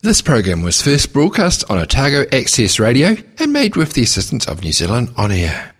This program was first broadcast on Otago Access Radio and made with the assistance of New Zealand On Air.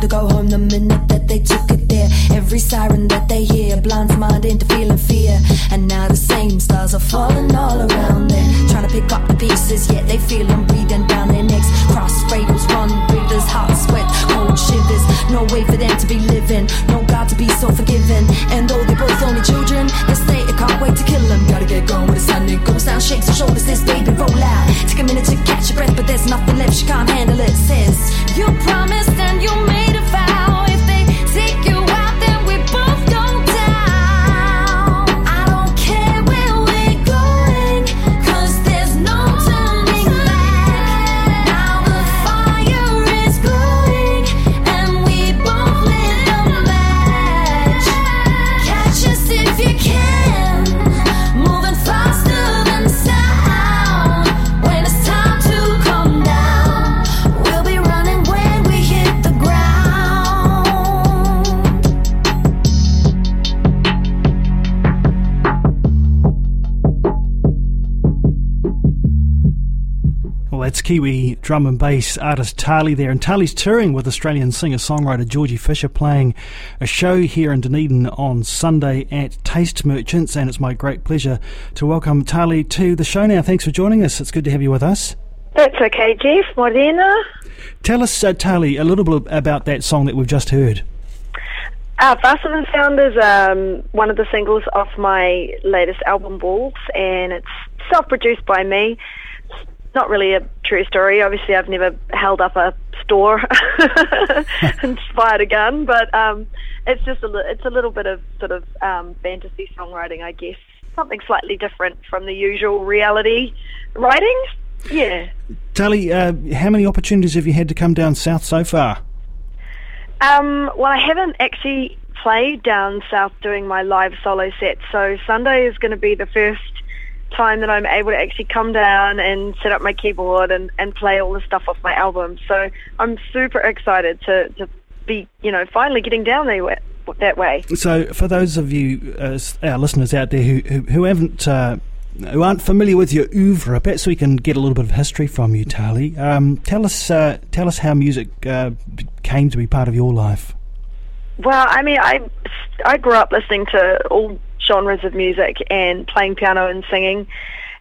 to go home the minute that they took it there. Every siren that they hear blinds mind into feeling fear. And now the same stars are falling all around them. Trying to pick up the pieces, yet they feel them breathing down their necks. Cross cradles, run rivers, hot sweat, cold shivers. No way for them to be living, no God to be so forgiving. And though they're both only children, they say it can't wait to kill them. Gotta get going with the sun, it goes down, shakes her shoulders, says, baby, roll out. Take a minute to catch your breath, but there's nothing left, she can't handle it. Says, Kiwi drum and bass artist Tali there. And Tali's touring with Australian singer songwriter Georgie Fisher, playing a show here in Dunedin on Sunday at Taste Merchants. And it's my great pleasure to welcome Tali to the show now. Thanks for joining us. It's good to have you with us. That's okay, Jeff. Morena. Tell us, uh, Tali, a little bit about that song that we've just heard. Uh, Faster Than Sound is um, one of the singles off my latest album, Wolves, and it's self produced by me not really a true story. Obviously, I've never held up a store and fired a gun, but um, it's just a li- it's a little bit of sort of um, fantasy songwriting, I guess. Something slightly different from the usual reality writing. Yeah. Tali, uh, how many opportunities have you had to come down south so far? Um, well, I haven't actually played down south doing my live solo set, so Sunday is going to be the first time that I'm able to actually come down and set up my keyboard and, and play all the stuff off my album. So I'm super excited to, to be, you know, finally getting down there that way. So for those of you, uh, our listeners out there who, who, who haven't uh, who aren't familiar with your oeuvre, perhaps we can get a little bit of history from you, Tali. Um, tell us, uh, tell us how music uh, came to be part of your life. Well, I mean, I I grew up listening to all genres of music and playing piano and singing,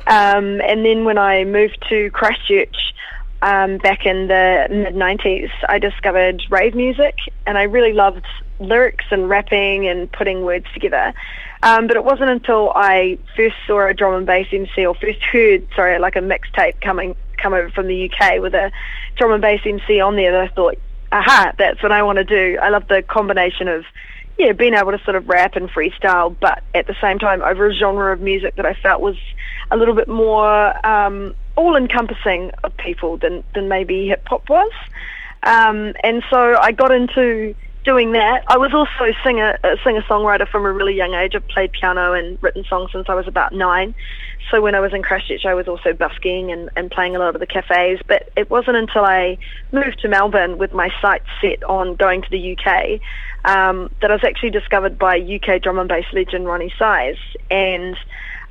um, and then when I moved to Christchurch um, back in the mid '90s, I discovered rave music, and I really loved lyrics and rapping and putting words together. Um, but it wasn't until I first saw a drum and bass MC, or first heard, sorry, like a mixtape coming come over from the UK with a drum and bass MC on there that I thought, aha, that's what I want to do. I love the combination of yeah, being able to sort of rap and freestyle, but at the same time over a genre of music that I felt was a little bit more um, all-encompassing of people than than maybe hip hop was. Um, and so I got into doing that. I was also a singer, a singer songwriter from a really young age. I've played piano and written songs since I was about nine. So when I was in Christchurch, I was also busking and, and playing a lot of the cafes. But it wasn't until I moved to Melbourne with my sights set on going to the UK um, that I was actually discovered by UK drum and bass legend Roni Size. And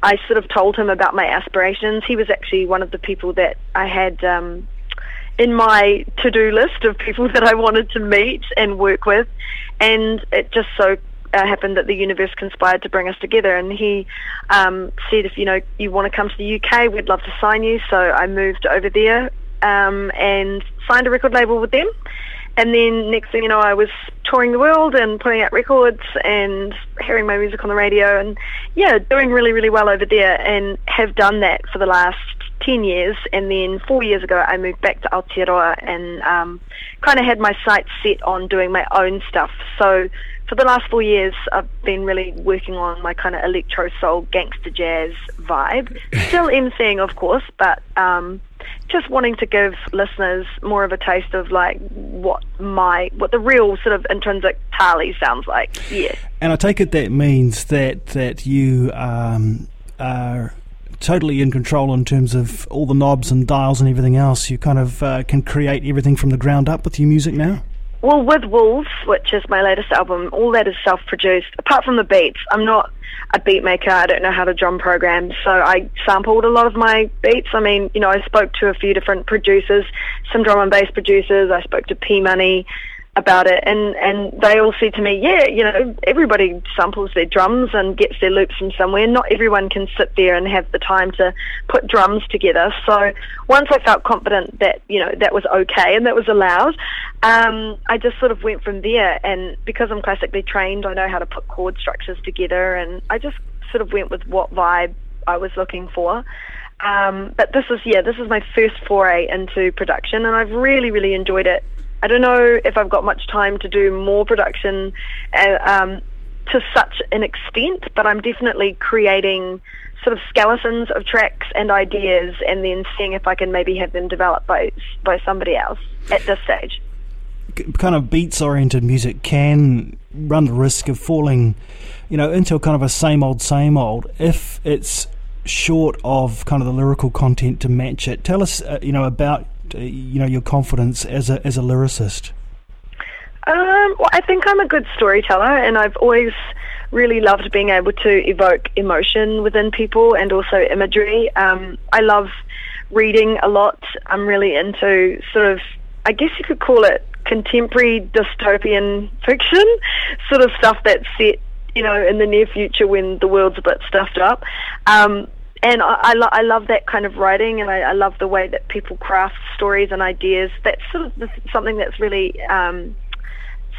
I sort of told him about my aspirations. He was actually one of the people that I had um, in my to-do list of people that I wanted to meet and work with, and it just so uh, happened that the universe conspired to bring us together. And he um, said, if you know you want to come to the UK, we'd love to sign you. So I moved over there um, and signed a record label with them. And then next thing you know, I was touring the world and putting out records and hearing my music on the radio and yeah, doing really, really well over there and have done that for the last 10 years, and then four years ago I moved back to Aotearoa and um, kind of had my sights set on doing my own stuff. So for the last four years, I've been really working on my kind of electro soul gangster jazz vibe. Still MCing, of course, but um, just wanting to give listeners more of a taste of like what my what the real sort of intrinsic Tali sounds like. Yeah. And I take it that means that that you um, are totally in control in terms of all the knobs and dials and everything else. You kind of uh, can create everything from the ground up with your music now. Well, with Wolves, which is my latest album, all that is self-produced. Apart from the beats, I'm not a beat maker. I don't know how to drum program, so I sampled a lot of my beats. I mean, you know, I spoke to a few different producers, some drum and bass producers. I spoke to P Money, about it and and they all said to me yeah you know everybody samples their drums and gets their loops from somewhere. Not everyone can sit there and have the time to put drums together. So once i felt confident that you know that was okay and that was allowed um, i just sort of went from there. And because i'm classically trained i know how to put chord structures together and i just sort of went with what vibe i was looking for. Um, but this is yeah this is my first foray into production and i've really really enjoyed it I don't know if I've got much time to do more production uh, um, to such an extent, but I'm definitely creating sort of skeletons of tracks and ideas, and then seeing if I can maybe have them developed by by somebody else at this stage. Kind of beats oriented music can run the risk of falling, you know, into kind of a same old, same old if it's short of kind of the lyrical content to match it. Tell us, uh, you know, about you know your confidence as a as a lyricist? Um, well, I think I'm a good storyteller, and I've always really loved being able to evoke emotion within people and also imagery. Um, I love reading a lot. I'm really into sort of, I guess you could call it contemporary dystopian fiction, sort of stuff that's set, you know, in the near future when the world's a bit stuffed up. Um, and I, I, lo- I love that kind of writing, and I, I love the way that people craft stories and ideas. That's sort of something that's really um,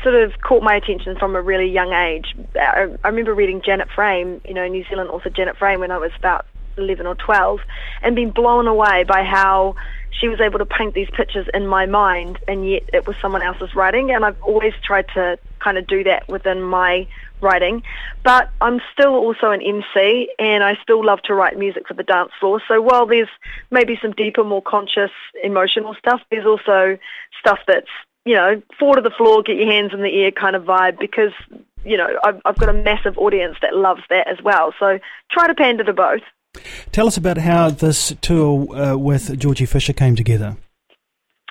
sort of caught my attention from a really young age. I, I remember reading Janet Frame, you know, New Zealand author Janet Frame, when I was about 11 or 12 and being blown away by how she was able to paint these pictures in my mind and yet it was someone else's writing and I've always tried to kind of do that within my writing. But I'm still also an MC and I still love to write music for the dance floor. So while there's maybe some deeper more conscious emotional stuff there's also stuff that's you know fall to the floor get your hands in the air kind of vibe because you know I've, I've got a massive audience that loves that as well. So try to pander to both Tell us about how this tour uh, with Georgie Fisher came together.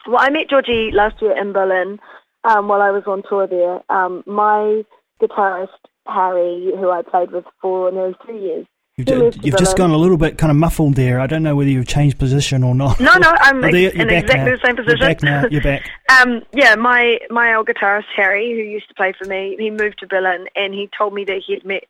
Well, I met Georgie last year in Berlin um, while I was on tour there. Um, my guitarist, Harry, who I played with for nearly three years, You've, you've just gone a little bit kind of muffled there. I don't know whether you've changed position or not. No, no, I'm oh, in exactly now. the same position. You're back now. You're back. um, yeah, my my old guitarist Harry, who used to play for me, he moved to Berlin, and he told me that he had met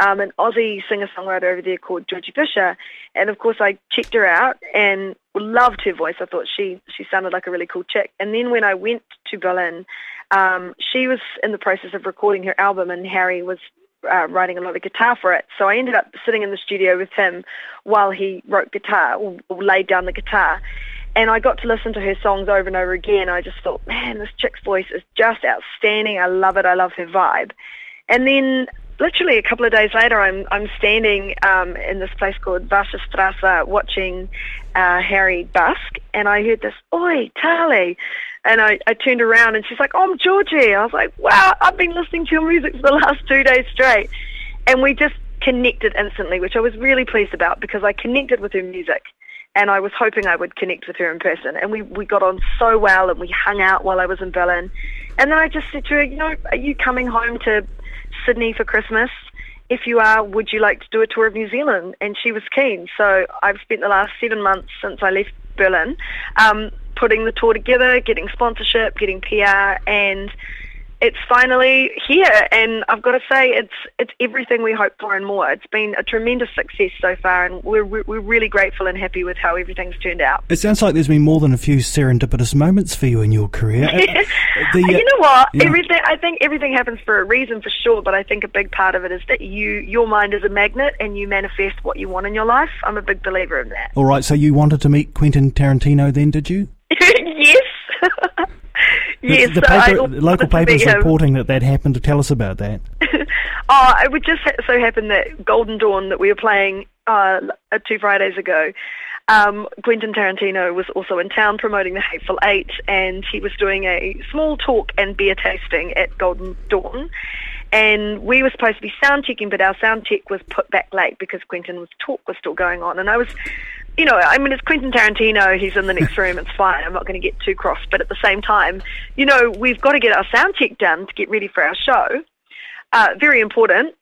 um, an Aussie singer-songwriter over there called Georgie Fisher. And of course, I checked her out and loved her voice. I thought she she sounded like a really cool chick. And then when I went to Berlin, um, she was in the process of recording her album, and Harry was uh, writing a lot of guitar for it. So I ended up sitting in the studio with him while he wrote guitar or, or laid down the guitar. And I got to listen to her songs over and over again. I just thought, man, this chick's voice is just outstanding. I love it. I love her vibe. And then literally a couple of days later, I'm I'm standing um, in this place called Wasserstrasse watching uh, Harry busk, and I heard this "Oi, Tali," and I, I turned around and she's like, "Oh, I'm Georgie." I was like, "Wow, I've been listening to your music for the last two days straight," and we just connected instantly, which I was really pleased about because I connected with her music. And I was hoping I would connect with her in person. And we, we got on so well and we hung out while I was in Berlin. And then I just said to her, you know, are you coming home to Sydney for Christmas. If you are, would you like to do a tour of New Zealand? And she was keen. So I've spent the last seven months since I left Berlin um, putting the tour together, getting sponsorship, getting PR, and it's finally here, and I've got to say it's it's everything we hoped for and more. It's been a tremendous success so far, and we're we're really grateful and happy with how everything's turned out. It sounds like there's been more than a few serendipitous moments for you in your career. Uh, the, uh, you know what? Yeah. Everything I think everything happens for a reason for sure, but I think a big part of it is that you your mind is a magnet and you manifest what you want in your life. I'm a big believer in that. All right, so you wanted to meet Quentin Tarantino, then, did you? yes. yes, the, paper, the local papers reporting that that happened. To tell us about that. oh, it would just so happen that Golden Dawn that we were playing uh, two Fridays ago. Um, Quentin Tarantino was also in town promoting the Hateful Eight, and he was doing a small talk and beer tasting at Golden Dawn. And we were supposed to be sound checking, but our sound check was put back late because Quentin's talk was still going on. And I was you know, I mean, it's Quentin Tarantino. He's in the next room. It's fine. I'm not going to get too cross. But at the same time, you know, we've got to get our sound check done to get ready for our show. Uh, very important.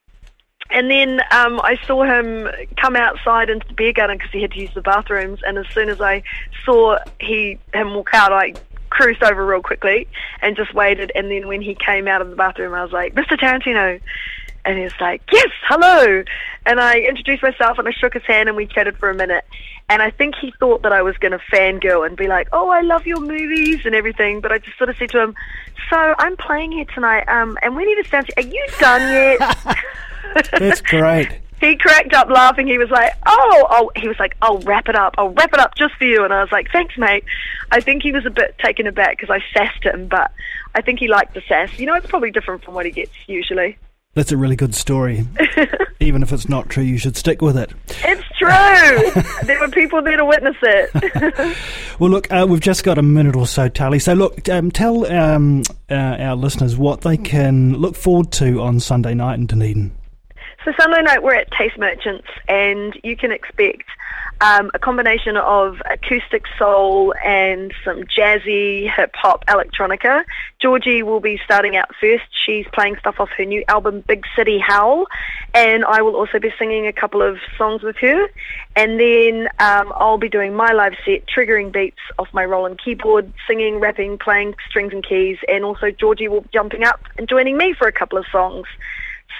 And then um, I saw him come outside into the beer garden because he had to use the bathrooms. And as soon as I saw he him walk out, I cruised over real quickly and just waited. And then when he came out of the bathroom, I was like, Mr. Tarantino. And he was like, yes, hello. And I introduced myself and I shook his hand and we chatted for a minute. And I think he thought that I was going to fangirl and be like, "Oh, I love your movies and everything." But I just sort of said to him, "So I'm playing here tonight, um, and we need to sound. Are you done yet?" That's great. he cracked up laughing. He was like, "Oh, oh," he was like, "I'll wrap it up. I'll wrap it up just for you." And I was like, "Thanks, mate." I think he was a bit taken aback because I sassed him, but I think he liked the sass. You know, it's probably different from what he gets usually. That's a really good story. Even if it's not true, you should stick with it. It's true. there were people there to witness it. well, look, uh, we've just got a minute or so, Tali. So, look, um, tell um, uh, our listeners what they can look forward to on Sunday night in Dunedin. So, Sunday night we're at Taste Merchants, and you can expect um, a combination of acoustic soul and some jazzy hip hop electronica. Georgie will be starting out first. She's playing stuff off her new album Big City Howl, and I will also be singing a couple of songs with her. And then um, I'll be doing my live set, triggering beats off my Roland keyboard, singing, rapping, playing strings and keys, and also Georgie will be jumping up and joining me for a couple of songs.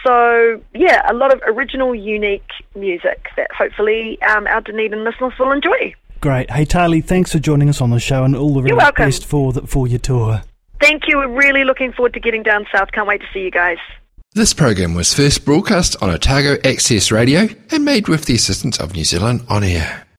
So, yeah, a lot of original, unique music that hopefully um, our Dunedin listeners will enjoy. Great. Hey, Tali, thanks for joining us on the show and all the very best for, the, for your tour. Thank you. We're really looking forward to getting down south. Can't wait to see you guys. This program was first broadcast on Otago Access Radio and made with the assistance of New Zealand On Air.